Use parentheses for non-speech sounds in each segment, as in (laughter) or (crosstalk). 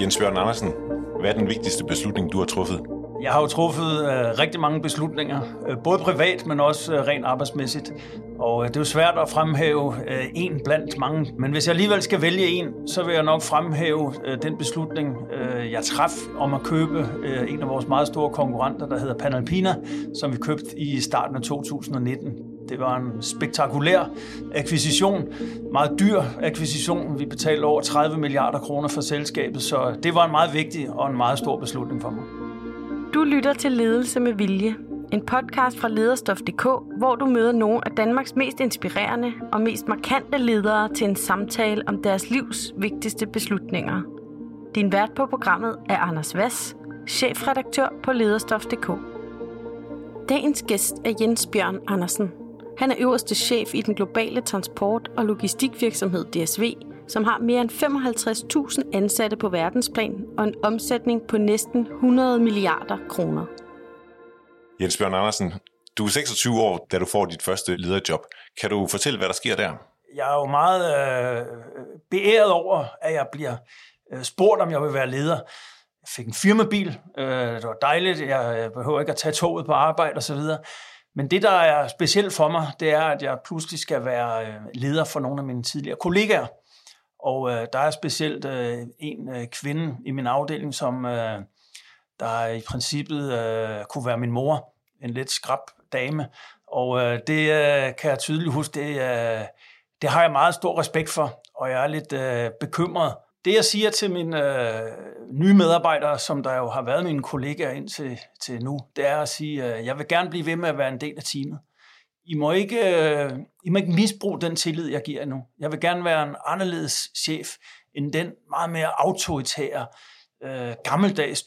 Jens Jørgen Andersen, hvad er den vigtigste beslutning, du har truffet? Jeg har jo truffet øh, rigtig mange beslutninger, øh, både privat, men også øh, rent arbejdsmæssigt. Og øh, det er jo svært at fremhæve øh, en blandt mange. Men hvis jeg alligevel skal vælge en, så vil jeg nok fremhæve øh, den beslutning, øh, jeg traf om at købe øh, en af vores meget store konkurrenter, der hedder Panalpina, som vi købte i starten af 2019. Det var en spektakulær akquisition, meget dyr akquisition. Vi betalte over 30 milliarder kroner for selskabet, så det var en meget vigtig og en meget stor beslutning for mig. Du lytter til Ledelse med Vilje, en podcast fra lederstof.dk, hvor du møder nogle af Danmarks mest inspirerende og mest markante ledere til en samtale om deres livs vigtigste beslutninger. Din vært på programmet er Anders Vass, chefredaktør på lederstof.dk. Dagens gæst er Jens Bjørn Andersen. Han er øverste chef i den globale transport- og logistikvirksomhed DSV, som har mere end 55.000 ansatte på verdensplan og en omsætning på næsten 100 milliarder kroner. Jens Bjørn Andersen, du er 26 år, da du får dit første lederjob. Kan du fortælle, hvad der sker der? Jeg er jo meget øh, beæret over, at jeg bliver øh, spurgt, om jeg vil være leder. Jeg fik en firmabil. Øh, det var dejligt. Jeg behøver ikke at tage toget på arbejde osv. Men det, der er specielt for mig, det er, at jeg pludselig skal være øh, leder for nogle af mine tidligere kollegaer. Og øh, der er specielt øh, en øh, kvinde i min afdeling, som øh, der i princippet øh, kunne være min mor, en lidt skrab dame. Og øh, det øh, kan jeg tydeligt huske, det, øh, det har jeg meget stor respekt for, og jeg er lidt øh, bekymret. Det jeg siger til mine øh, nye medarbejdere, som der jo har været mine kollegaer indtil til nu, det er at sige, at øh, jeg vil gerne blive ved med at være en del af teamet. I må ikke, øh, I må ikke misbruge den tillid, jeg giver jer nu. Jeg vil gerne være en anderledes chef end den meget mere autoritære, øh, gammeldags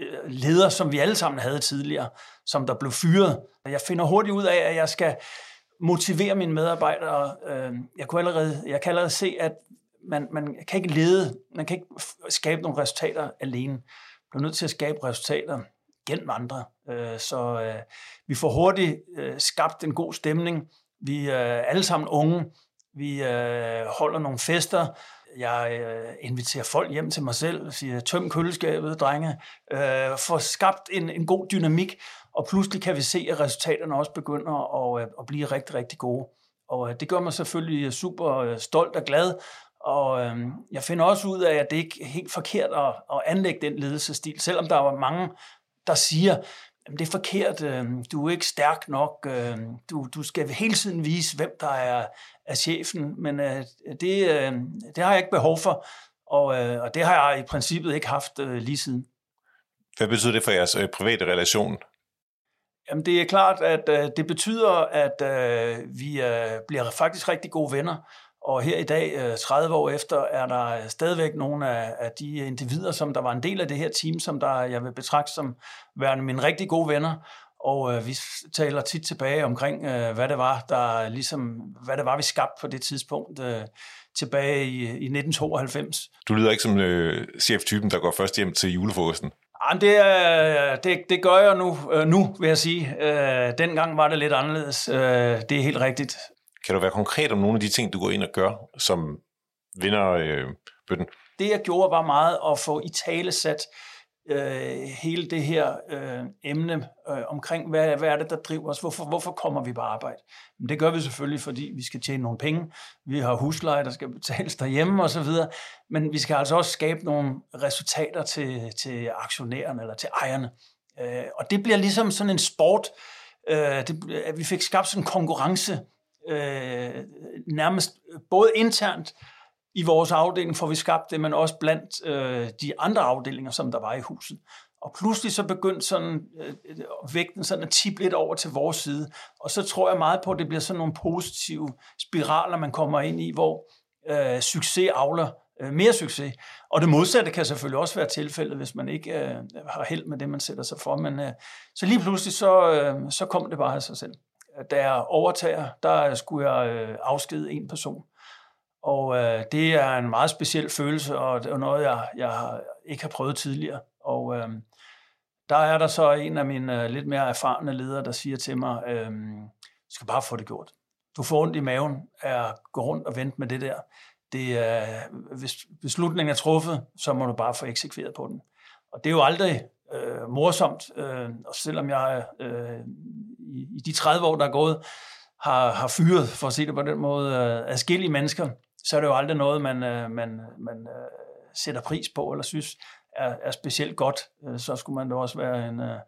øh, leder, som vi alle sammen havde tidligere, som der blev fyret. Jeg finder hurtigt ud af, at jeg skal motivere mine medarbejdere. Øh, jeg, kunne allerede, jeg kan allerede se, at man, man kan ikke lede, man kan ikke skabe nogle resultater alene. Man er nødt til at skabe resultater gennem andre. Øh, så øh, vi får hurtigt øh, skabt en god stemning. Vi er alle sammen unge. Vi øh, holder nogle fester. Jeg øh, inviterer folk hjem til mig selv og siger, tøm køleskabet, drenge. Får skabt en, en god dynamik, og pludselig kan vi se, at resultaterne også begynder at, at blive rigtig, rigtig gode. Og det gør mig selvfølgelig super stolt og glad, og øhm, jeg finder også ud af, at det ikke er helt forkert at, at anlægge den ledelsesstil, selvom der var mange der siger, at det er forkert, øh, du er ikke stærk nok, øh, du, du skal hele tiden vise, hvem der er, er chefen, men øh, det, det har jeg ikke behov for, og, og det har jeg i princippet ikke haft lige siden. Hvad betyder det for jeres private relation? Jamen det er klart, at det betyder, at vi bliver faktisk rigtig gode venner, og her i dag, 30 øh, år efter, er der stadigvæk nogle af, af de individer, som der var en del af det her team, som der jeg vil betragte som værende mine rigtig gode venner. Og øh, vi taler tit tilbage omkring, øh, hvad det var, der ligesom, hvad det var, vi skabte på det tidspunkt øh, tilbage i, i 1992. Du lyder ikke som øh, cheftypen, der går først hjem til julefrokosten. Jamen, det, det, det gør jeg nu, øh, nu, vil jeg sige. Øh, dengang var det lidt anderledes. Øh, det er helt rigtigt. Kan du være konkret om nogle af de ting, du går ind og gør, som vinder øh, bøtten? Det jeg gjorde var meget at få i tale sat øh, hele det her øh, emne øh, omkring, hvad, hvad er det, der driver os? Hvorfor, hvorfor kommer vi på arbejde? Men det gør vi selvfølgelig, fordi vi skal tjene nogle penge. Vi har husleje, der skal betales derhjemme osv. Men vi skal altså også skabe nogle resultater til, til aktionærerne eller til ejerne. Øh, og det bliver ligesom sådan en sport. Øh, det, at vi fik skabt sådan en konkurrence øh, nærmest øh, både internt i vores afdeling får vi skabt det, men også blandt øh, de andre afdelinger, som der var i huset. Og pludselig så begyndte sådan, øh, øh, vægten sådan at tippe lidt over til vores side. Og så tror jeg meget på, at det bliver sådan nogle positive spiraler, man kommer ind i, hvor øh, succes avler øh, mere succes. Og det modsatte kan selvfølgelig også være tilfældet, hvis man ikke øh, har held med det, man sætter sig for. Men øh, så lige pludselig, så, øh, så kom det bare af sig selv da jeg overtager, der skulle jeg øh, afskede en person. Og øh, det er en meget speciel følelse, og det er noget, jeg, jeg ikke har prøvet tidligere. Og øh, der er der så en af mine øh, lidt mere erfarne ledere, der siger til mig, øh, du skal bare få det gjort. Du får ondt i maven af at gå rundt og vente med det der. det er, hvis beslutningen er truffet, så må du bare få eksekveret på den. Og det er jo aldrig øh, morsomt, øh, og selvom jeg øh, i, i de 30 år, der er gået, har, har fyret, for at se det på den måde, øh, adskillige mennesker, så er det jo aldrig noget, man, øh, man, man øh, sætter pris på, eller synes er, er specielt godt. Øh, så skulle man da også være en, øh,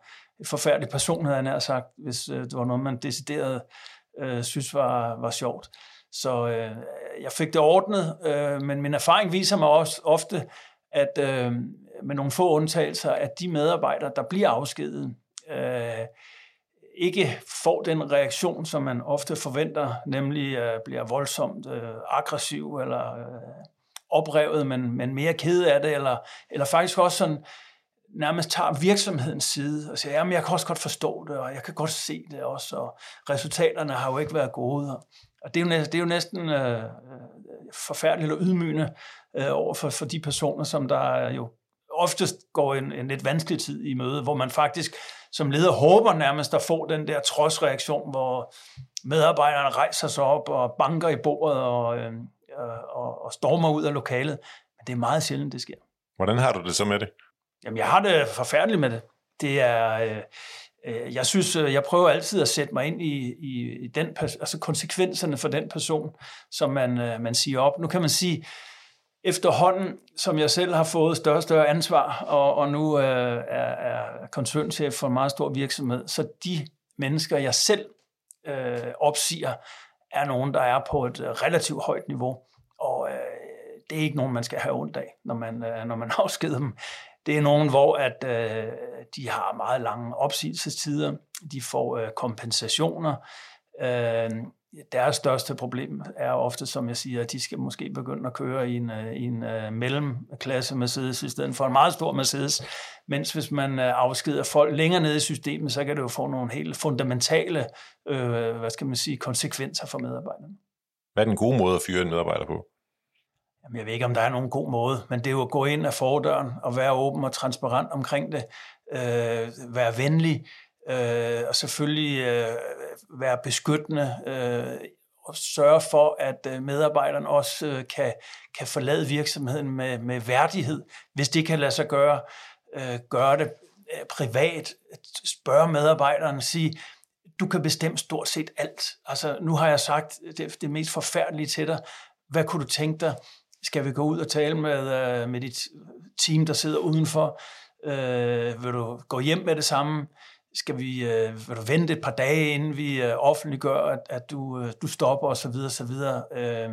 forfærdelig person, havde jeg nær sagt, hvis øh, det var noget, man decideret øh, synes var, var sjovt. Så øh, jeg fik det ordnet, øh, men min erfaring viser mig også ofte, at øh, med nogle få undtagelser, at de medarbejdere, der bliver afskedet, øh, ikke får den reaktion, som man ofte forventer, nemlig øh, bliver voldsomt øh, aggressiv eller øh, oprevet, men, men mere ked af det, eller, eller faktisk også sådan nærmest tager virksomhedens side og siger, jamen jeg kan også godt forstå det, og jeg kan godt se det også, og resultaterne har jo ikke været gode. Og det er jo næsten, det er jo næsten øh, øh forfærdeligt og ydmygende øh, over for, for de personer, som der jo oftest går en, en lidt vanskelig tid i møde, hvor man faktisk som leder håber nærmest at få den der trodsreaktion, hvor medarbejderne rejser sig op og banker i bordet og, øh, og, og stormer ud af lokalet. Men det er meget sjældent, det sker. Hvordan har du det så med det? Jamen, jeg har det forfærdeligt med det. Det er... Øh, øh jeg synes, øh, jeg prøver altid at sætte mig ind i, i, i den, altså konsekvenserne for den person, som man, øh, man siger op. Nu kan man sige, efterhånden, som jeg selv har fået større og større ansvar, og, og nu øh, er, er koncernchef for en meget stor virksomhed, så de mennesker, jeg selv øh, opsiger, er nogen, der er på et øh, relativt højt niveau, og øh, det er ikke nogen, man skal have ondt af, når man, øh, når man (laughs) afskeder dem. Det er nogen, hvor at, øh, de har meget lange opsigelsestider, de får øh, kompensationer, øh, deres største problem er ofte, som jeg siger, at de skal måske begynde at køre i en, øh, i en uh, mellemklasse Mercedes i stedet for en meget stor Mercedes. Mens hvis man uh, afskeder folk længere nede i systemet, så kan det jo få nogle helt fundamentale uh, hvad skal man sige, konsekvenser for medarbejderne. Hvad er den gode måde at fyre en medarbejder på? Jamen, jeg ved ikke, om der er nogen god måde, men det er jo at gå ind af fordøren og være åben og transparent omkring det. Uh, være venlig, øh, og selvfølgelig øh, være beskyttende øh, og sørge for, at øh, medarbejderen også øh, kan, kan forlade virksomheden med, med værdighed. Hvis det kan lade sig gøre, øh, gøre det øh, privat, spørge medarbejderen og sige, du kan bestemme stort set alt. Altså, nu har jeg sagt det, det mest forfærdelige til dig. Hvad kunne du tænke dig? Skal vi gå ud og tale med, øh, med dit team, der sidder udenfor? Øh, vil du gå hjem med det samme? Skal vi, øh, vil du vente et par dage, inden vi øh, offentliggør, at, at du, øh, du stopper osv. så videre, så videre. Øh,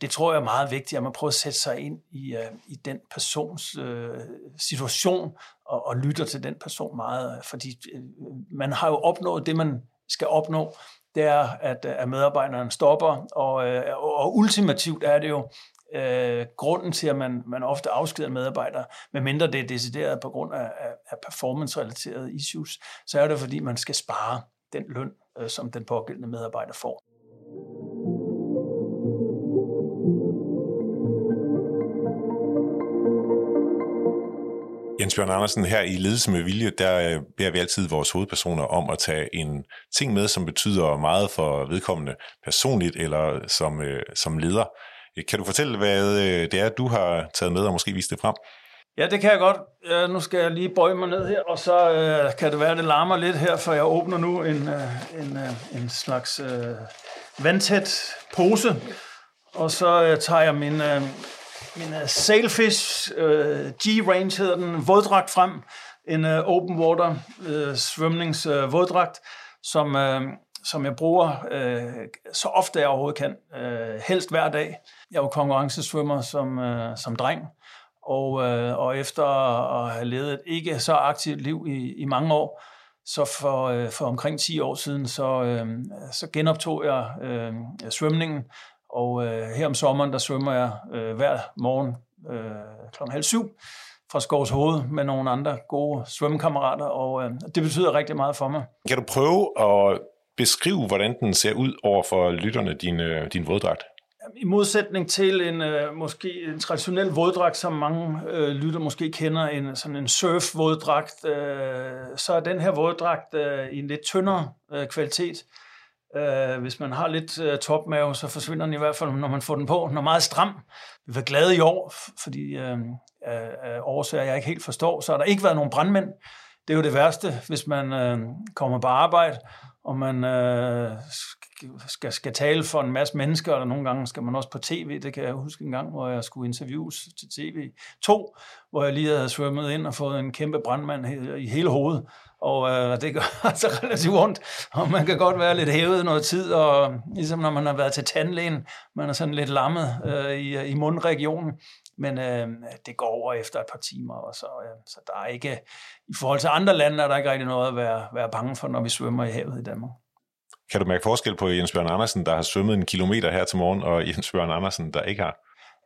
det tror jeg er meget vigtigt, at man prøver at sætte sig ind i, øh, i den persons øh, situation og, og lytter til den person meget, øh, fordi øh, man har jo opnået det, man skal opnå, det er, at, øh, at medarbejderen stopper, og, øh, og ultimativt er det jo, øh, grunden til, at man, man ofte afskeder medarbejdere, medmindre det er decideret på grund af, af performance-relaterede issues, så er det fordi, man skal spare den løn, øh, som den pågældende medarbejder får. Jens Bjørn Andersen, her i Ledelse med Vilje, der øh, beder vi altid vores hovedpersoner om at tage en ting med, som betyder meget for vedkommende personligt eller som, øh, som leder. Øh, kan du fortælle, hvad øh, det er, du har taget med og måske vise det frem? Ja, det kan jeg godt. Uh, nu skal jeg lige bøje mig ned her, og så uh, kan det være, at det larmer lidt her, for jeg åbner nu en, uh, en, uh, en slags uh, vandtæt pose, og så uh, tager jeg min, uh, min uh, Sailfish uh, G-Range, hedder den, våddragt frem, en uh, open water uh, svømnings uh, våddragt, som, uh, som jeg bruger øh, så ofte jeg overhovedet kan, øh, helst hver dag. Jeg var konkurrencesvømmer som, øh, som dreng, og, øh, og efter at have levet et ikke så aktivt liv i, i mange år, så for, øh, for omkring 10 år siden, så, øh, så genoptog jeg øh, svømningen, og øh, her om sommeren, der svømmer jeg øh, hver morgen øh, kl. halv syv fra Skovs Hoved med nogle andre gode svømmekammerater, og øh, det betyder rigtig meget for mig. Kan du prøve at beskrive, hvordan den ser ud over for lytterne, din, øh, din våddragt? I modsætning til en øh, måske en traditionel våddragt, som mange øh, lytter måske kender, en sådan en surf-våddragt, øh, så er den her våddragt øh, i en lidt tyndere øh, kvalitet. Øh, hvis man har lidt øh, topmave, så forsvinder den i hvert fald, når man får den på. Den er meget stram. Vi var glade i år, fordi øh, øh, årsager, jeg ikke helt forstår, så har der ikke været nogen brandmænd. Det er jo det værste, hvis man øh, kommer på arbejde, og man øh, skal, skal tale for en masse mennesker, og nogle gange skal man også på tv. Det kan jeg huske en gang, hvor jeg skulle interviews til tv. To, hvor jeg lige havde svømmet ind og fået en kæmpe brandmand i hele hovedet. Og øh, det gør (laughs) altså relativt ondt, og man kan godt være lidt hævet noget tid, og ligesom når man har været til tandlægen, man er sådan lidt lammet øh, i, i mundregionen, men øh, det går over efter et par timer, og så, øh, så der er ikke, i forhold til andre lande, er der ikke rigtig noget at være, være bange for, når vi svømmer i havet i Danmark. Kan du mærke forskel på Jens Bjørn Andersen, der har svømmet en kilometer her til morgen, og Jens Bjørn Andersen, der ikke har?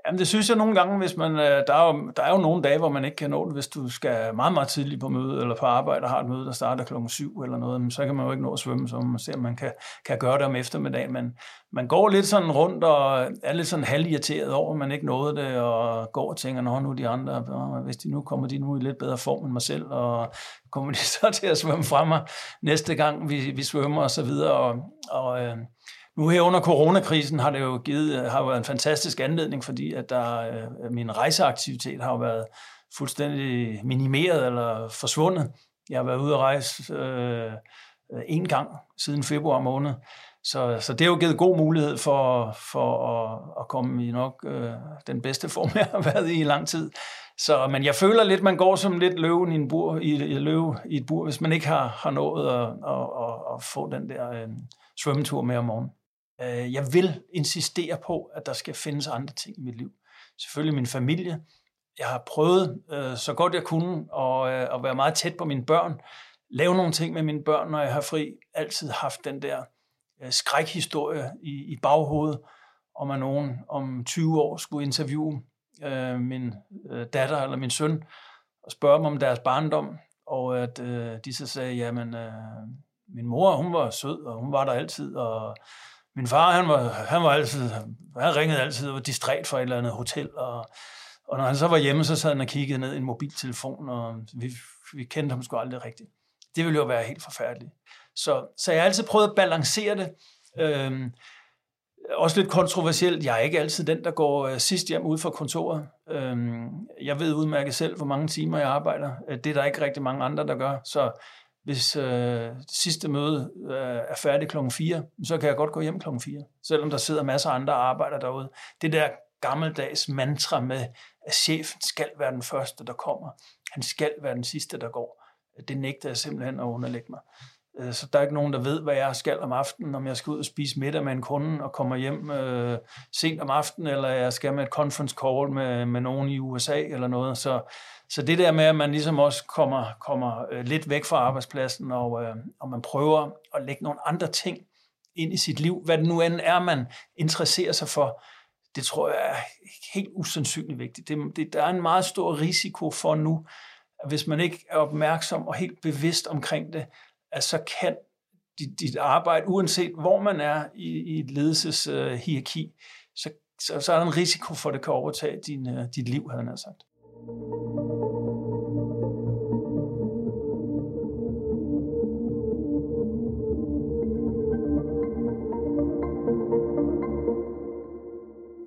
Jamen det synes jeg nogle gange, hvis man, øh, der, er jo, der er jo nogle dage, hvor man ikke kan nå det, hvis du skal meget, meget tidligt på møde, eller på arbejde og har et møde, der starter klokken 7 eller noget, så kan man jo ikke nå at svømme, så man ser, om man kan, kan gøre det om eftermiddagen. Men man går lidt sådan rundt og er lidt sådan halvirriteret over, at man ikke nåede det, og går og tænker, nå nu de andre, hvis de nu kommer de nu i lidt bedre form end mig selv, og kommer de (laughs) så til at svømme fra mig næste gang, vi, vi svømmer og så videre. Og, og øh, nu her under coronakrisen har det jo givet, øh, har været en fantastisk anledning, fordi at der, øh, min rejseaktivitet har jo været fuldstændig minimeret eller forsvundet. Jeg har været ude at rejse øh, en gang siden februar måned. Så, så det har jo givet god mulighed for, for at, at komme i nok øh, den bedste form, jeg har været i i lang tid. Så, men jeg føler lidt, man går som lidt løven i, en bur, i, i, løve i et bur, hvis man ikke har, har nået at, at, at, at få den der øh, svømmetur med om morgenen. Øh, jeg vil insistere på, at der skal findes andre ting i mit liv. Selvfølgelig min familie. Jeg har prøvet øh, så godt jeg kunne at, øh, at være meget tæt på mine børn. Lave nogle ting med mine børn, når jeg har fri. Altid haft den der øh, skrækhistorie i, i baghovedet, om at nogen om 20 år skulle interviewe øh, min øh, datter eller min søn og spørge dem om deres barndom, og at øh, de så sagde, jamen, øh, min mor, hun var sød, og hun var der altid, og min far, han var, han var altid, han ringede altid og var distræt for et eller andet hotel, og, og når han så var hjemme, så sad han og kiggede ned i en mobiltelefon, og vi, vi kendte ham sgu aldrig rigtigt. Det ville jo være helt forfærdeligt. Så, så jeg har altid prøvet at balancere det. Øhm, også lidt kontroversielt. Jeg er ikke altid den, der går øh, sidst hjem ud fra kontoret. Øhm, jeg ved udmærket selv, hvor mange timer jeg arbejder. Øh, det er der ikke rigtig mange andre, der gør. Så hvis øh, det sidste møde øh, er færdigt klokken 4, så kan jeg godt gå hjem klokken 4, selvom der sidder masser af andre arbejder derude. Det der gammeldags mantra med, at chefen skal være den første, der kommer. Han skal være den sidste, der går. Det nægter jeg simpelthen at underlægge mig. Øh, så der er ikke nogen, der ved, hvad jeg skal om aftenen, om jeg skal ud og spise middag med en kunde og kommer hjem øh, sent om aftenen, eller jeg skal med et conference call med, med nogen i USA eller noget. Så, så det der med, at man ligesom også kommer, kommer øh, lidt væk fra arbejdspladsen, og, øh, og man prøver at lægge nogle andre ting ind i sit liv, hvad det nu end er, man interesserer sig for, det tror jeg er helt usandsynligt vigtigt. Det, det, der er en meget stor risiko for nu, at hvis man ikke er opmærksom og helt bevidst omkring det, at så kan dit, dit arbejde, uanset hvor man er i, i et ledelseshierarki, så, så, så er der en risiko for, at det kan overtage din, uh, dit liv, havde han sagt.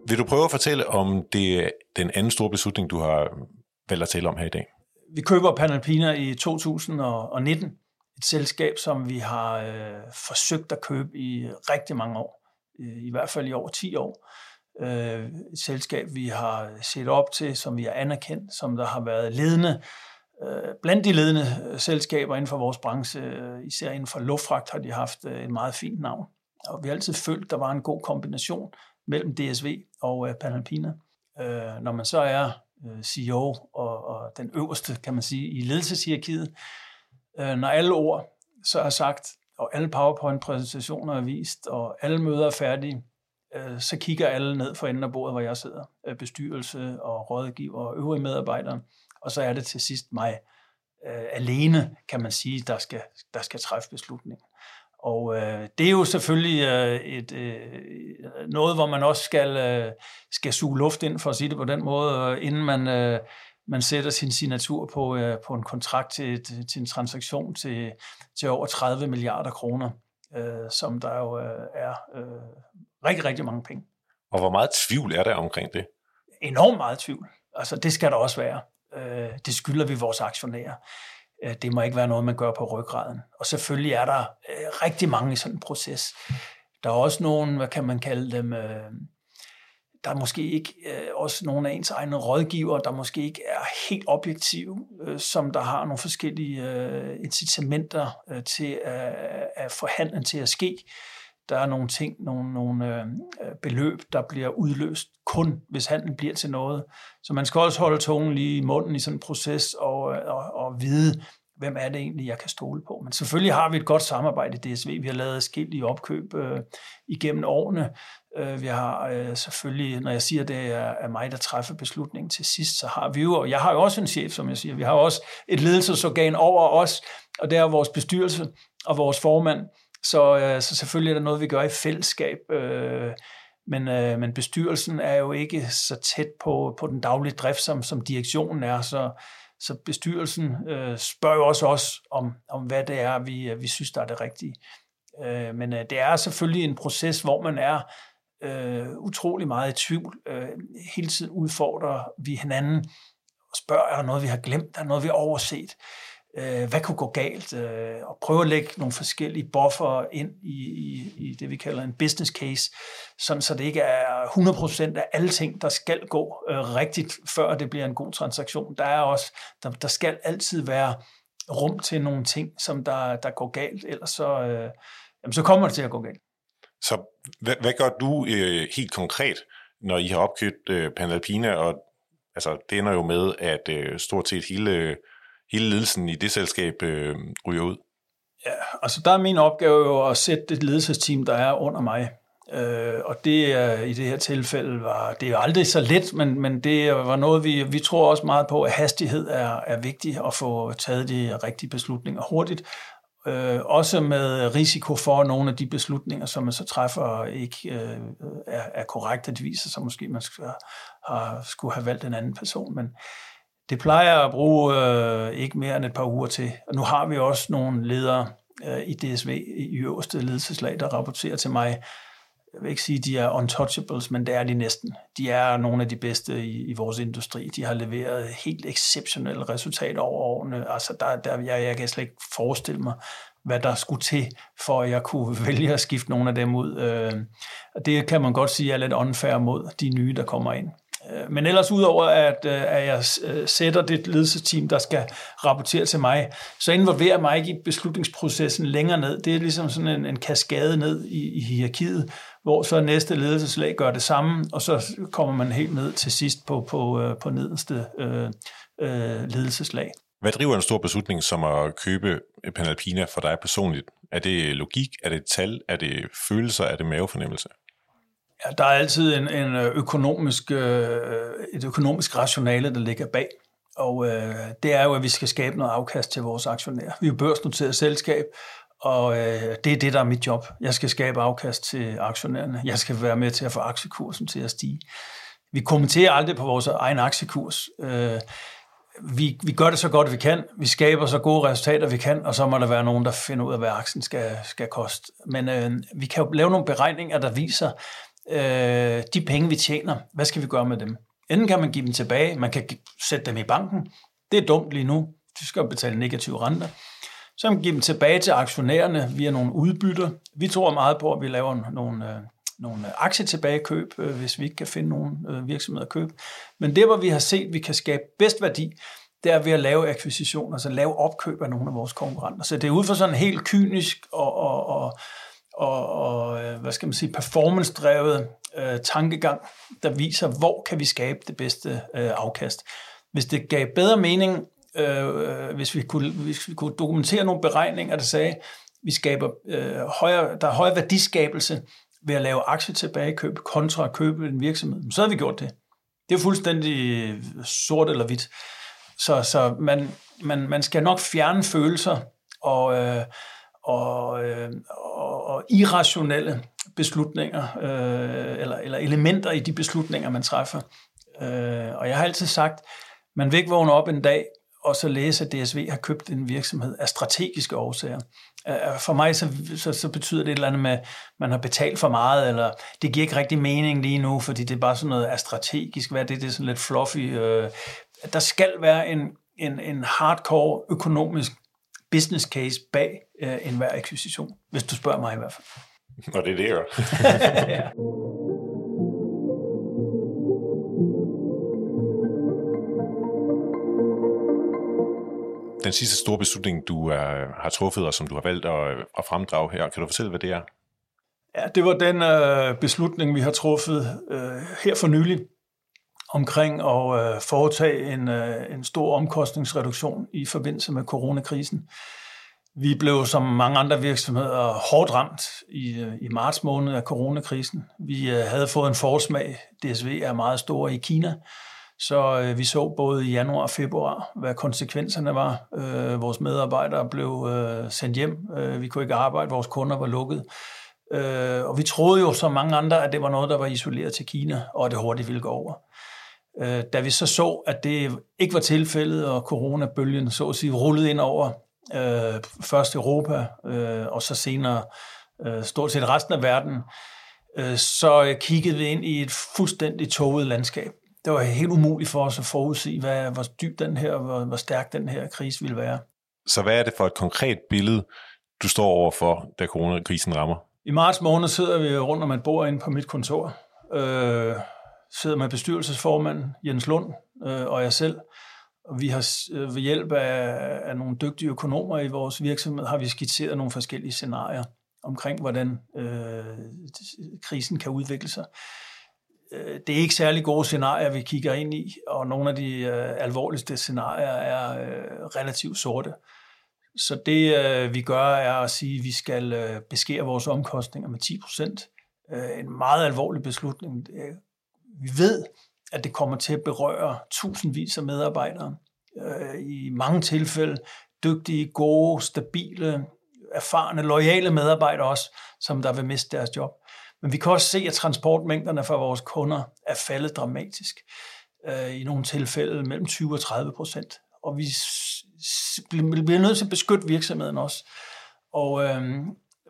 Vil du prøve at fortælle om det, den anden store beslutning, du har valgt at tale om her i dag? Vi køber Panalpina i 2019 et selskab, som vi har øh, forsøgt at købe i rigtig mange år, øh, i hvert fald i over 10 år. Øh, et selskab, vi har set op til, som vi har anerkendt, som der har været ledende, øh, blandt de ledende øh, selskaber inden for vores branche, øh, især inden for luftfragt, har de haft øh, et meget fint navn. Og vi har altid følt, der var en god kombination mellem DSV og øh, Panalpina. Øh, når man så er øh, CEO og, og den øverste, kan man sige, i ledelseshierarkiet, øh, når alle ord så er sagt, og alle PowerPoint-præsentationer er vist, og alle møder er færdige, øh, så kigger alle ned for enden af bordet, hvor jeg sidder, øh, bestyrelse og rådgiver og øvrige medarbejdere, og så er det til sidst mig øh, alene, kan man sige, der skal, der skal træffe beslutningen. Og øh, det er jo selvfølgelig øh, et, øh, noget, hvor man også skal, øh, skal suge luft ind, for at sige det på den måde, øh, inden man, øh, man sætter sin signatur på, øh, på en kontrakt til, til, til en transaktion til, til over 30 milliarder kroner. øh, som der jo øh, er øh, rigtig, rigtig mange penge. Og hvor meget tvivl er der omkring det? Enormt meget tvivl. Altså, det skal der også være. Øh, det skylder vi vores aktionærer. Øh, det må ikke være noget, man gør på ryggraden. Og selvfølgelig er der øh, rigtig mange i sådan en proces. Der er også nogen, hvad kan man kalde dem, øh, der er måske ikke øh, også nogle af ens egne rådgiver, der måske ikke er helt objektive, øh, som der har nogle forskellige øh, incitamenter øh, til at, at få handlen til at ske. Der er nogle ting, nogle, nogle øh, beløb, der bliver udløst kun, hvis handlen bliver til noget. Så man skal også holde tungen lige i munden i sådan en proces og, øh, og, og vide, hvem er det egentlig, jeg kan stole på. Men selvfølgelig har vi et godt samarbejde i DSV. Vi har lavet skillige opkøb øh, igennem årene. Øh, vi har øh, selvfølgelig, når jeg siger, det er, er mig, der træffer beslutningen til sidst, så har vi jo, og jeg har jo også en chef, som jeg siger, vi har også et ledelsesorgan over os, og det er vores bestyrelse og vores formand. Så, øh, så selvfølgelig er der noget, vi gør i fællesskab. Øh, men, øh, men bestyrelsen er jo ikke så tæt på, på den daglige drift, som, som direktionen er, så, så bestyrelsen øh, spørger jo også os om, om, hvad det er, vi, vi synes, der er det rigtige. Øh, men øh, det er selvfølgelig en proces, hvor man er øh, utrolig meget i tvivl. Øh, hele tiden udfordrer vi hinanden og spørger, er der noget, vi har glemt? Er der noget, vi har overset? øh, hvad kunne gå galt, øh, og prøve at lægge nogle forskellige buffer ind i, i, i det, vi kalder en business case, sådan så det ikke er 100% af alle ting, der skal gå øh, rigtigt, før det bliver en god transaktion. Der er også, der, der skal altid være rum til nogle ting, som der, der går galt, ellers så, øh, jamen, så kommer det til at gå galt. Så hvad, hvad gør du øh, helt konkret, når I har opkøbt øh, Panalpina, og altså, det ender jo med, at øh, stort set hele hele ledelsen i det selskab øh, ryger ud? Ja, altså der er min opgave jo at sætte det ledelsesteam, der er under mig. Øh, og det er i det her tilfælde var, det er aldrig så let, men, men det var noget, vi, vi tror også meget på, at hastighed er, er vigtig at få taget de rigtige beslutninger hurtigt. Øh, også med risiko for, at nogle af de beslutninger, som man så træffer, ikke øh, er, er korrekte. Det viser sig måske, at man skulle har, skulle have valgt en anden person. Men, det plejer at bruge øh, ikke mere end et par uger til. Og nu har vi også nogle ledere øh, i DSV i øverste ledelseslag, der rapporterer til mig. Jeg vil ikke sige, at de er untouchables, men det er de næsten. De er nogle af de bedste i, i vores industri. De har leveret helt exceptionelle resultater over årene. Altså, der, der, jeg, jeg kan slet ikke forestille mig, hvad der skulle til, for at jeg kunne (laughs) vælge at skifte nogle af dem ud. Øh, og det kan man godt sige er lidt unfair mod de nye, der kommer ind. Øh, men ellers udover, at, øh, at jeg øh, sætter det ledelsesteam, der skal rapportere til mig, så involverer mig ikke i beslutningsprocessen længere ned. Det er ligesom sådan en, en kaskade ned i, i hierarkiet, hvor så næste ledelseslag gør det samme, og så kommer man helt ned til sidst på, på, på nederste øh, øh, ledelseslag. Hvad driver en stor beslutning som at købe Panalpina for dig personligt? Er det logik? Er det tal? Er det følelser? Er det mavefornemmelse? Ja, der er altid en, en øh, økonomisk, øh, et økonomisk rationale, der ligger bag. Og øh, det er jo, at vi skal skabe noget afkast til vores aktionærer. Vi er jo børsnoteret selskab, og øh, det er det, der er mit job. Jeg skal skabe afkast til aktionærerne. Jeg skal være med til at få aktiekursen til at stige. Vi kommenterer aldrig på vores egen aktiekurs. Øh, vi, vi gør det så godt, vi kan. Vi skaber så gode resultater, vi kan, og så må der være nogen, der finder ud af, hvad aktien skal, skal koste. Men øh, vi kan jo lave nogle beregninger, der viser, øh, de penge, vi tjener, hvad skal vi gøre med dem? Enten kan man give dem tilbage, man kan sætte dem i banken. Det er dumt lige nu. Du skal betale negative renter. Så kan man give dem tilbage til aktionærerne via nogle udbytter. Vi tror meget på, at vi laver nogle, øh, nogle aktietilbagekøb, øh, hvis vi ikke kan finde nogle øh, virksomheder at købe. Men det, hvor vi har set, at vi kan skabe bedst værdi, det er ved at lave akquisitioner, altså lave opkøb af nogle af vores konkurrenter. Så det er ud fra sådan helt kynisk og, og, og og, og øh, hvad skal man sige, performance-drevet øh, tankegang, der viser, hvor kan vi skabe det bedste øh, afkast. Hvis det gav bedre mening, øh, hvis, vi kunne, hvis vi kunne dokumentere nogle beregninger, der sagde, vi skaber øh, højere, der er højere værdiskabelse ved at lave aktietilbagekøb kontra at købe en virksomhed, så havde vi gjort det. Det er fuldstændig øh, sort eller hvidt. Så, så man, man, man skal nok fjerne følelser og, øh, og, øh, og, irrationelle beslutninger, øh, eller, eller elementer i de beslutninger, man træffer. Øh, og jeg har altid sagt, man vil ikke vågne op en dag og så læse, at DSV har købt en virksomhed af strategiske årsager. Øh, øh, for mig så, så, så betyder det et eller andet med, at man har betalt for meget, eller det giver ikke rigtig mening lige nu, fordi det er bare sådan noget strategisk, hvad er det, det er sådan lidt fluffy. Øh, der skal være en, en, en hardcore økonomisk business case bag øh, enhver akquisition, hvis du spørger mig i hvert fald. Og det er det, jo. (laughs) (laughs) ja. Den sidste store beslutning, du er, har truffet, og som du har valgt at, at fremdrage her, kan du fortælle, hvad det er? Ja, det var den øh, beslutning, vi har truffet øh, her for nylig, omkring at øh, foretage en, øh, en stor omkostningsreduktion i forbindelse med coronakrisen. Vi blev som mange andre virksomheder hårdt ramt i, øh, i marts måned af coronakrisen. Vi øh, havde fået en forsmag. DSV er meget store i Kina, så øh, vi så både i januar og februar, hvad konsekvenserne var. Øh, vores medarbejdere blev øh, sendt hjem. Øh, vi kunne ikke arbejde. Vores kunder var lukket. Øh, og vi troede jo som mange andre, at det var noget, der var isoleret til Kina, og at det hurtigt ville gå over. Øh, da vi så så, at det ikke var tilfældet, og coronabølgen så at sige rullede ind over øh, først Europa, øh, og så senere øh, stort set resten af verden, øh, så kiggede vi ind i et fuldstændig toget landskab. Det var helt umuligt for os at forudse, hvad, hvor dyb den her, hvor, hvor stærk den her krise ville være. Så hvad er det for et konkret billede, du står overfor, da coronakrisen rammer? I marts måned sidder vi rundt om et bord inde på mit kontor. Øh, sidder med bestyrelsesformanden Jens Lund øh, og jeg selv. Og vi har øh, ved hjælp af, af nogle dygtige økonomer i vores virksomhed, har vi skitseret nogle forskellige scenarier omkring, hvordan øh, krisen kan udvikle sig. Øh, det er ikke særlig gode scenarier, vi kigger ind i, og nogle af de øh, alvorligste scenarier er øh, relativt sorte. Så det, øh, vi gør, er at sige, at vi skal øh, beskære vores omkostninger med 10 procent. Øh, en meget alvorlig beslutning. Vi ved, at det kommer til at berøre tusindvis af medarbejdere. Øh, I mange tilfælde dygtige, gode, stabile, erfarne, lojale medarbejdere også, som der vil miste deres job. Men vi kan også se, at transportmængderne for vores kunder er faldet dramatisk. Øh, I nogle tilfælde mellem 20 og 30 procent. Og vi bliver nødt til at beskytte virksomheden også. Og øh,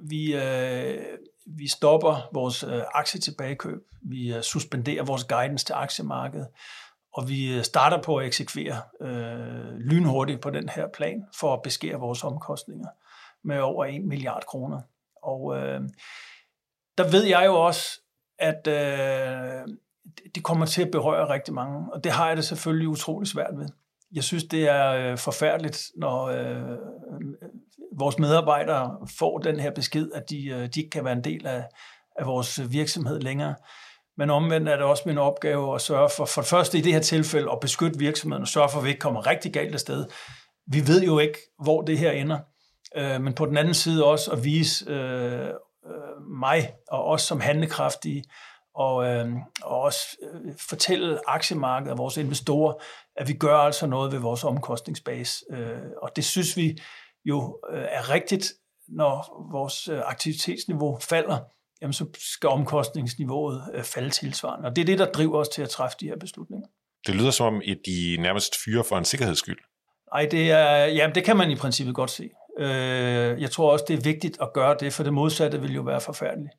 vi, øh, vi stopper vores øh, aktietilbagekøb, vi øh, suspenderer vores guidance til aktiemarkedet, og vi øh, starter på at eksekvere øh, lynhurtigt på den her plan for at beskære vores omkostninger med over 1 milliard kroner. Og øh, der ved jeg jo også, at øh, det kommer til at berøre rigtig mange, og det har jeg det selvfølgelig utrolig svært ved. Jeg synes, det er øh, forfærdeligt, når øh, vores medarbejdere får den her besked, at de, øh, de ikke kan være en del af, af vores øh, virksomhed længere. Men omvendt er det også min opgave at sørge for, for det første i det her tilfælde, at beskytte virksomheden og sørge for, at vi ikke kommer rigtig galt af sted. Vi ved jo ikke, hvor det her ender. Øh, men på den anden side også at vise øh, øh mig og os som handlekraftige, og, øh, og også øh, fortælle aktiemarkedet og vores investorer, at vi gør altså noget ved vores omkostningsbase. Øh, og det synes vi jo øh, er rigtigt, når vores øh, aktivitetsniveau falder, jamen så skal omkostningsniveauet øh, falde tilsvarende. Og det er det, der driver os til at træffe de her beslutninger. Det lyder som om, at de nærmest fyre for en sikkerhedsskyld. Nej, det, er, jamen, det kan man i princippet godt se. Jeg tror også, det er vigtigt at gøre det, for det modsatte vil jo være forfærdeligt.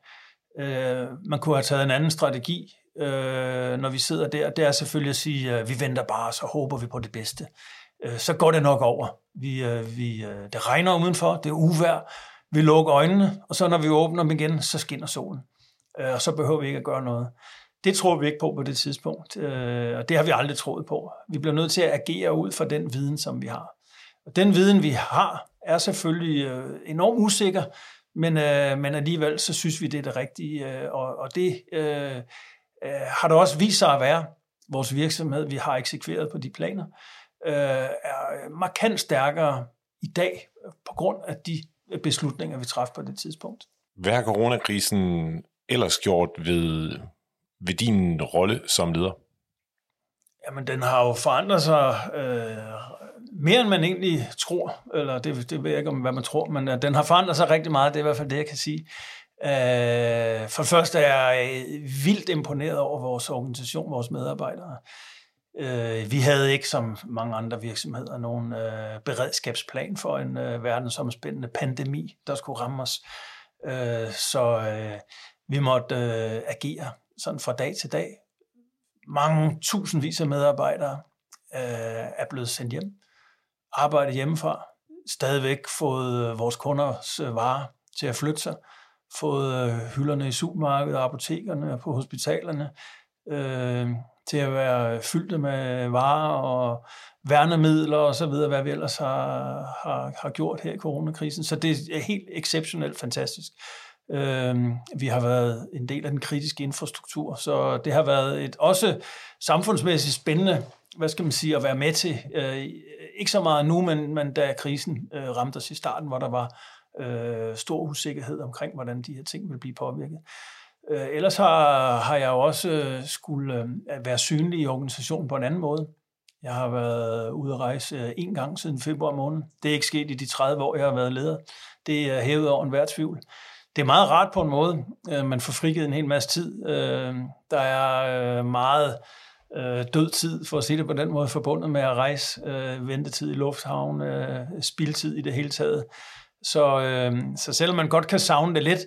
Man kunne have taget en anden strategi, når vi sidder der. Det er selvfølgelig at sige, at vi venter bare, så håber vi på det bedste. Øh, så går det nok over. Vi, øh, vi, øh, det regner udenfor, det er uvær, vi lukker øjnene, og så når vi åbner dem igen, så skinner solen. Øh, og så behøver vi ikke at gøre noget. Det tror vi ikke på på det tidspunkt, øh, og det har vi aldrig troet på. Vi bliver nødt til at agere ud fra den viden, som vi har. Og den viden, vi har, er selvfølgelig øh, enormt usikker, men, men alligevel så synes vi, det er det rigtige, og, og det øh, har det også vist sig at være. Vores virksomhed, vi har eksekveret på de planer, øh, er markant stærkere i dag på grund af de beslutninger, vi træffede på det tidspunkt. Hvad har coronakrisen ellers gjort ved, ved din rolle som leder? Jamen, den har jo forandret sig øh, mere, end man egentlig tror. Eller det, det ved jeg ikke, om hvad man tror, men øh, den har forandret sig rigtig meget. Det er i hvert fald det, jeg kan sige. Øh, for det første er jeg vildt imponeret over vores organisation, vores medarbejdere. Øh, vi havde ikke, som mange andre virksomheder, nogen øh, beredskabsplan for en øh, verdensomspændende pandemi, der skulle ramme os. Øh, så øh, vi måtte øh, agere sådan fra dag til dag. Mange tusindvis af medarbejdere øh, er blevet sendt hjem, arbejdet hjemmefra, stadigvæk fået øh, vores kunders øh, varer til at flytte sig, fået øh, hylderne i supermarkedet, apotekerne og på hospitalerne øh, til at være fyldte med varer og værnemidler og så videre, hvad vi ellers har, har, har gjort her i coronakrisen. Så det er helt exceptionelt fantastisk. Øh, vi har været en del af den kritiske infrastruktur, så det har været et også samfundsmæssigt spændende, hvad skal man sige, at være med til. Øh, ikke så meget nu, men, men da krisen øh, ramte os i starten, hvor der var øh, stor usikkerhed omkring, hvordan de her ting ville blive påvirket. Øh, ellers har, har jeg jo også øh, skulle øh, være synlig i organisationen på en anden måde. Jeg har været ude at rejse øh, en gang siden februar måned. Det er ikke sket i de 30 år, jeg har været leder. Det er hævet over enhver tvivl. Det er meget rart på en måde. Øh, man får frigivet en hel masse tid. Øh, der er meget død tid, for at sige det på den måde, forbundet med at rejse, ventetid i lufthavn, spildtid i det hele taget. Så, så selvom man godt kan savne det lidt,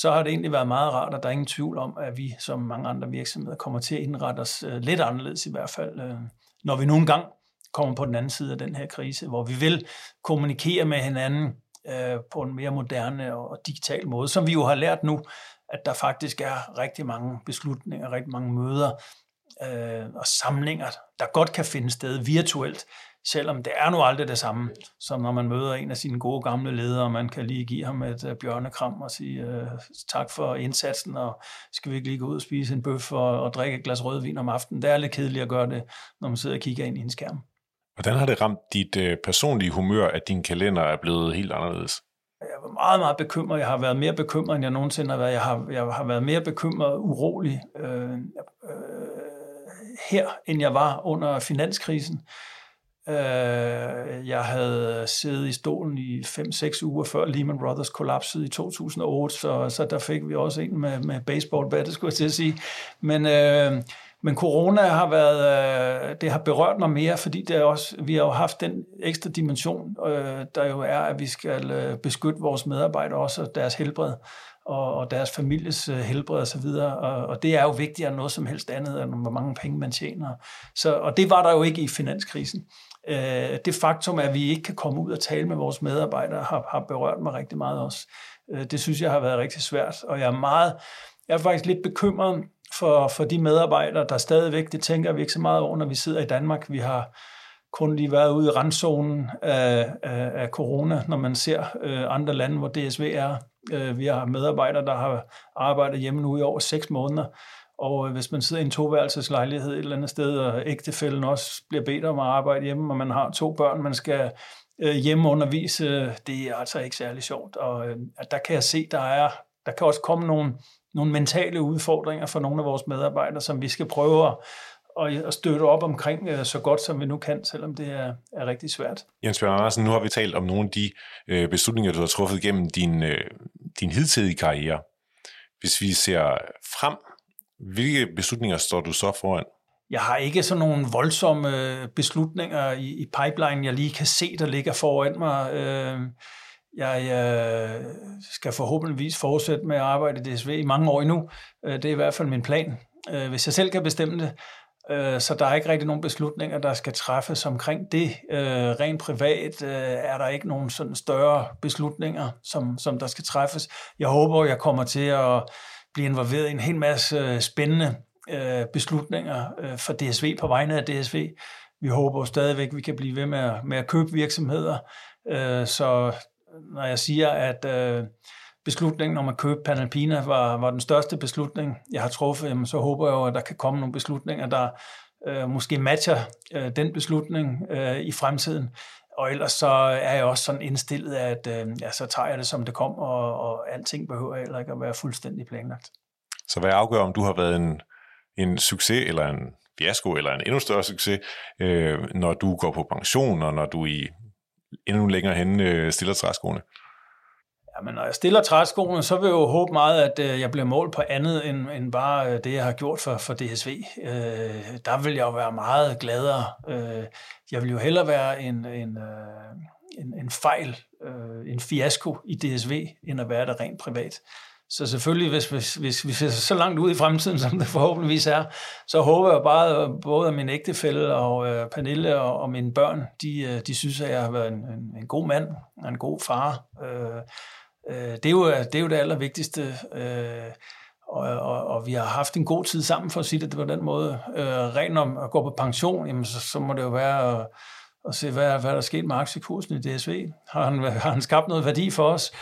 så har det egentlig været meget rart, og der er ingen tvivl om, at vi som mange andre virksomheder kommer til at indrette os øh, lidt anderledes i hvert fald, øh, når vi nogle gang kommer på den anden side af den her krise, hvor vi vil kommunikere med hinanden øh, på en mere moderne og digital måde, som vi jo har lært nu, at der faktisk er rigtig mange beslutninger, rigtig mange møder øh, og samlinger, der godt kan finde sted virtuelt, selvom det er nu aldrig det samme, som når man møder en af sine gode gamle ledere, og man kan lige give ham et uh, bjørnekram og sige uh, tak for indsatsen, og skal vi ikke lige gå ud og spise en bøf og, og drikke et glas rødvin om aftenen. Det er lidt kedeligt at gøre det, når man sidder og kigger ind i en skærm. Hvordan har det ramt dit uh, personlige humør, at din kalender er blevet helt anderledes? Jeg var meget, meget bekymret. Jeg har været mere bekymret, end jeg nogensinde har været. Jeg har, jeg har været mere bekymret urolig øh, øh, her, end jeg var under finanskrisen. Øh, jeg havde siddet i stolen i 5-6 uger før Lehman Brothers kollapsede i 2008, så, så der fik vi også en med, med baseball bat, det skulle jeg til at sige. Men, øh, men corona har været, øh, det har berørt mig mere, fordi det er også, vi har jo haft den ekstra dimension, øh, der jo er, at vi skal øh, beskytte vores medarbejdere også og deres helbred og, og deres families øh, helbred helbred så videre. og, og det er jo vigtigere end noget som helst andet, end hvor mange penge man tjener. Så, og det var der jo ikke i finanskrisen. Øh, det faktum, at vi ikke kan komme ud og tale med vores medarbejdere, har, har berørt mig rigtig meget også. Øh, det synes jeg har været rigtig svært, og jeg er meget, jeg er faktisk lidt bekymret for, for de medarbejdere, der stadigvæk, det tænker vi ikke så meget over, når vi sidder i Danmark. Vi har kun lige været ude i randzonen af, af, af corona, når man ser øh, andre lande, hvor DSV er. Øh, vi har medarbejdere, der har arbejdet hjemme nu i over seks måneder, og øh, hvis man sidder i en toværelseslejlighed et eller andet sted, og ægtefælden også bliver bedt om at arbejde hjemme, og man har to børn, man skal øh, hjemmeundervise, det er altså ikke særlig sjovt. Og øh, der kan jeg se, der er der kan også komme nogle, nogle mentale udfordringer for nogle af vores medarbejdere, som vi skal prøve at, at støtte op omkring så godt, som vi nu kan, selvom det er, er rigtig svært. Jens Bjørn Andersen, nu har vi talt om nogle af de beslutninger, du har truffet gennem din, din hidtidige karriere. Hvis vi ser frem hvilke beslutninger står du så foran? Jeg har ikke sådan nogle voldsomme øh, beslutninger i, i pipeline, jeg lige kan se, der ligger foran mig. Øh, jeg øh, skal forhåbentligvis fortsætte med at arbejde i DSV i mange år endnu. Det er i hvert fald min plan, hvis jeg selv kan bestemme det. Så der er ikke rigtig nogen beslutninger, der skal træffes omkring det. Rent privat er der ikke nogen sådan større beslutninger, som, som der skal træffes. Jeg håber, jeg kommer til at blive involveret i en hel masse øh, spændende øh, beslutninger øh, for DSV på vegne af DSV. Vi håber stadigvæk, at vi kan blive ved med at, med at købe virksomheder. Øh, så når jeg siger, at øh, beslutningen om at købe Panalpina var, var den største beslutning, jeg har truffet, jamen, så håber jeg jo, at der kan komme nogle beslutninger, der øh, måske matcher øh, den beslutning øh, i fremtiden. Og ellers så er jeg også sådan indstillet, at øh, ja, så tager jeg det, som det kommer, og, og alting behøver heller ikke at være fuldstændig planlagt. Så hvad afgør, om du har været en, en succes, eller en fiasko, eller en endnu større succes, øh, når du går på pension, og når du i endnu længere hen øh, stiller træskoene? Jamen, når jeg stiller træskoene, så vil jeg jo håbe meget, at øh, jeg bliver målt på andet end, end bare øh, det, jeg har gjort for, for DSV. Øh, der vil jeg jo være meget gladere. Øh, jeg vil jo hellere være en, en, øh, en, en fejl, øh, en fiasko i DSV, end at være det rent privat. Så selvfølgelig, hvis, hvis, hvis vi ser så langt ud i fremtiden, (laughs) som det forhåbentligvis er, så håber jeg bare, øh, at både min ægtefælle og øh, Pernille og, og mine børn, de, øh, de synes, at jeg har været en, en, en god mand og en god far. Øh, øh, det, er jo, øh, det er jo det allervigtigste. Øh, og, og, og vi har haft en god tid sammen, for at sige det på den måde. Øh, rent om at gå på pension, jamen, så, så må det jo være at, at se, hvad, hvad der er sket med aktiekursen i DSV. Har han, (laughs) har han skabt noget værdi for os?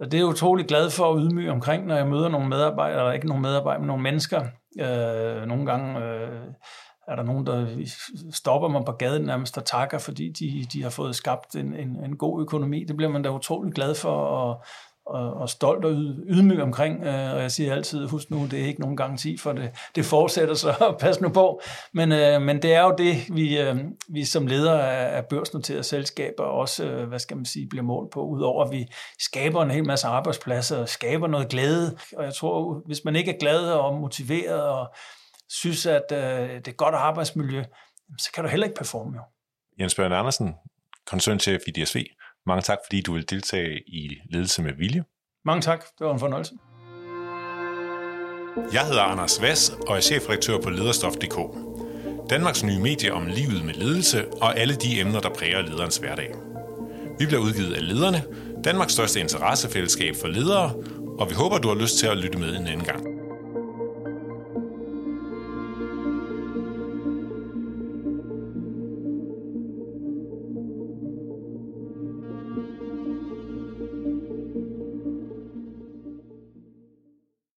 Og det er jeg utrolig glad for at ydmyge omkring, når jeg møder nogle medarbejdere, eller ikke nogle medarbejdere, men nogle mennesker. Øh, nogle gange øh, er der nogen, der stopper mig på gaden nærmest og takker, fordi de, de har fået skabt en, en, en god økonomi. Det bliver man da utrolig glad for, og, og, og stolt og ydmyg omkring. Øh, og jeg siger altid, husk nu, det er ikke nogen garanti for det. Det fortsætter, så (laughs) pas nu på. Men, øh, men det er jo det, vi, øh, vi som ledere af børsnoterede selskaber også, øh, hvad skal man sige, bliver målt på. Udover at vi skaber en hel masse arbejdspladser og skaber noget glæde. Og jeg tror, hvis man ikke er glad og motiveret og synes, at øh, det er godt arbejdsmiljø, så kan du heller ikke performe jo. Jens Bjørn Andersen, koncernchef i DSV. Mange tak, fordi du vil deltage i Ledelse med Vilje. Mange tak. Det var en fornøjelse. Jeg hedder Anders Vass og er chefredaktør på lederstof.dk. Danmarks nye medie om livet med ledelse og alle de emner, der præger lederens hverdag. Vi bliver udgivet af Lederne, Danmarks største interessefællesskab for ledere, og vi håber, du har lyst til at lytte med en anden gang.